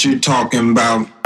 What you talking about?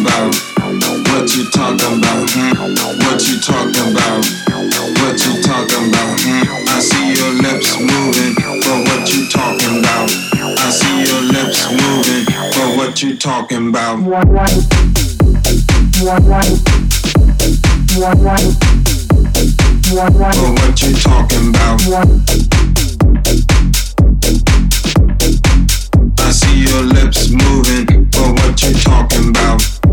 Talking about? What you talking about? What you talking about? What you talking about? I see your lips moving, what you talking about? I see your lips moving, but what you talking about? What you talking about? I see your lips moving, but what you talking about?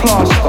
class.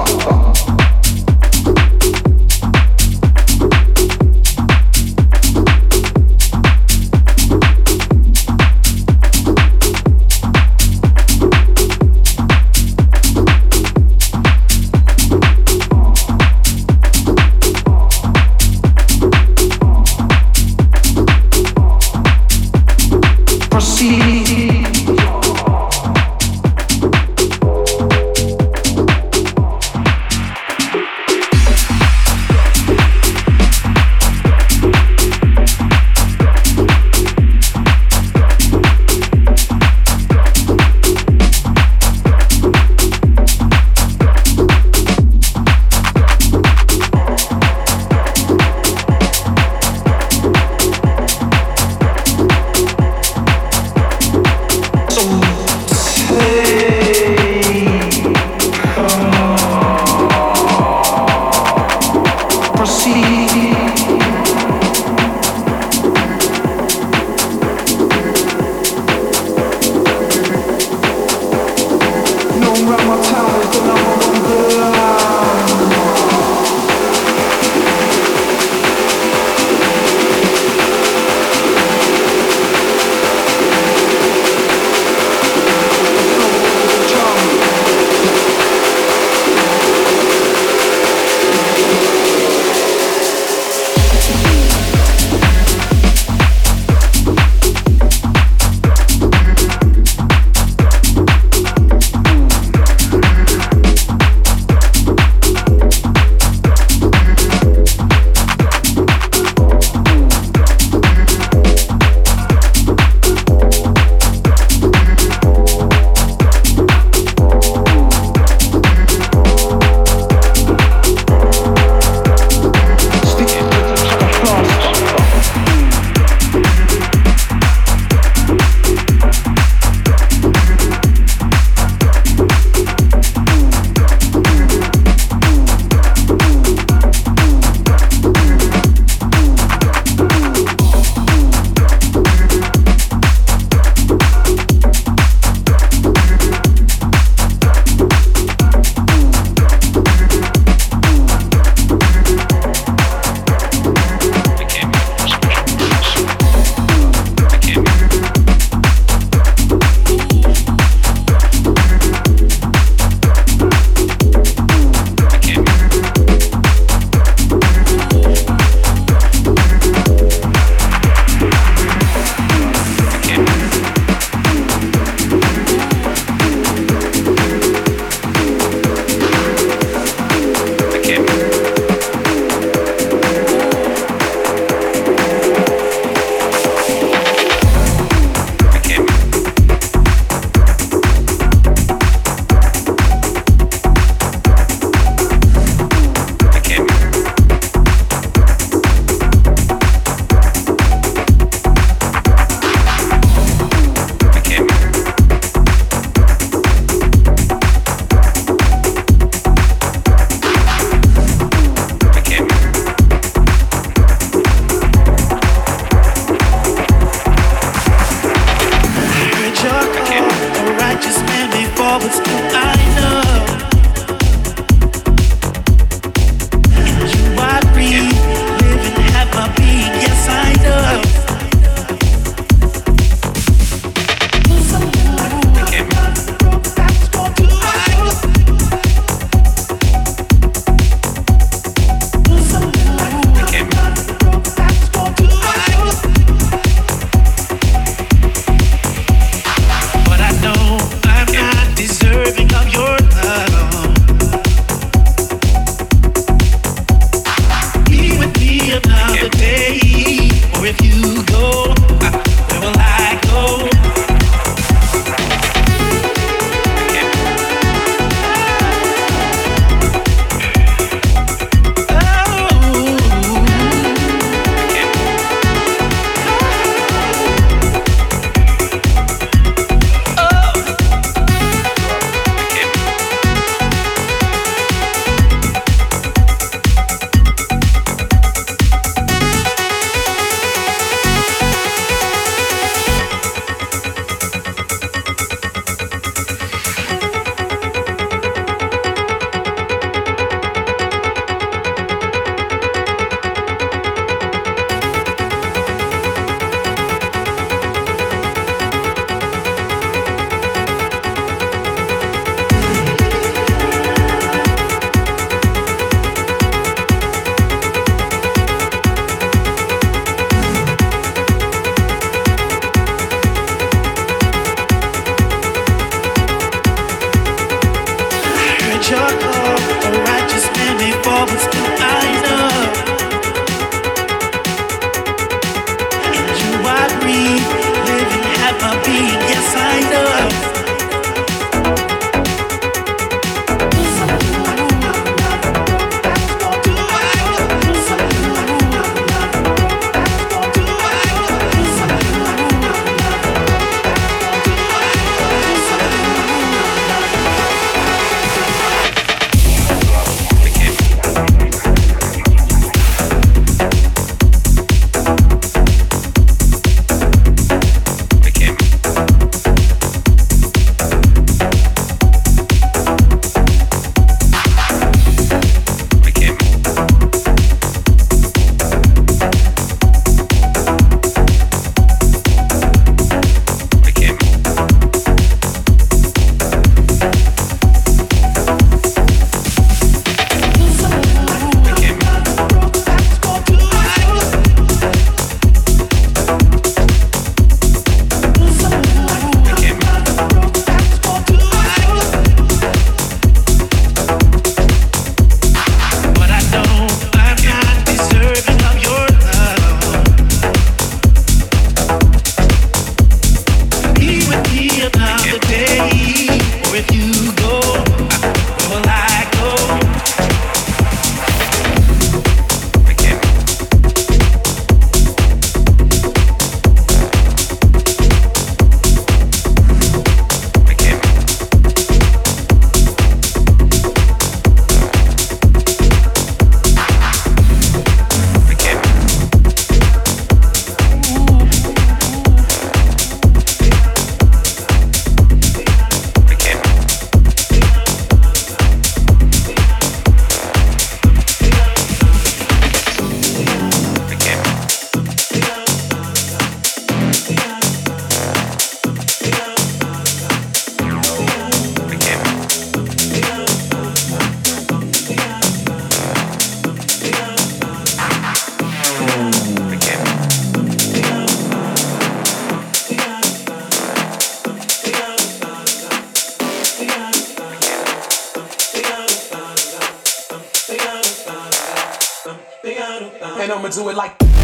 And I'ma do it like.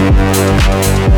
Lucky if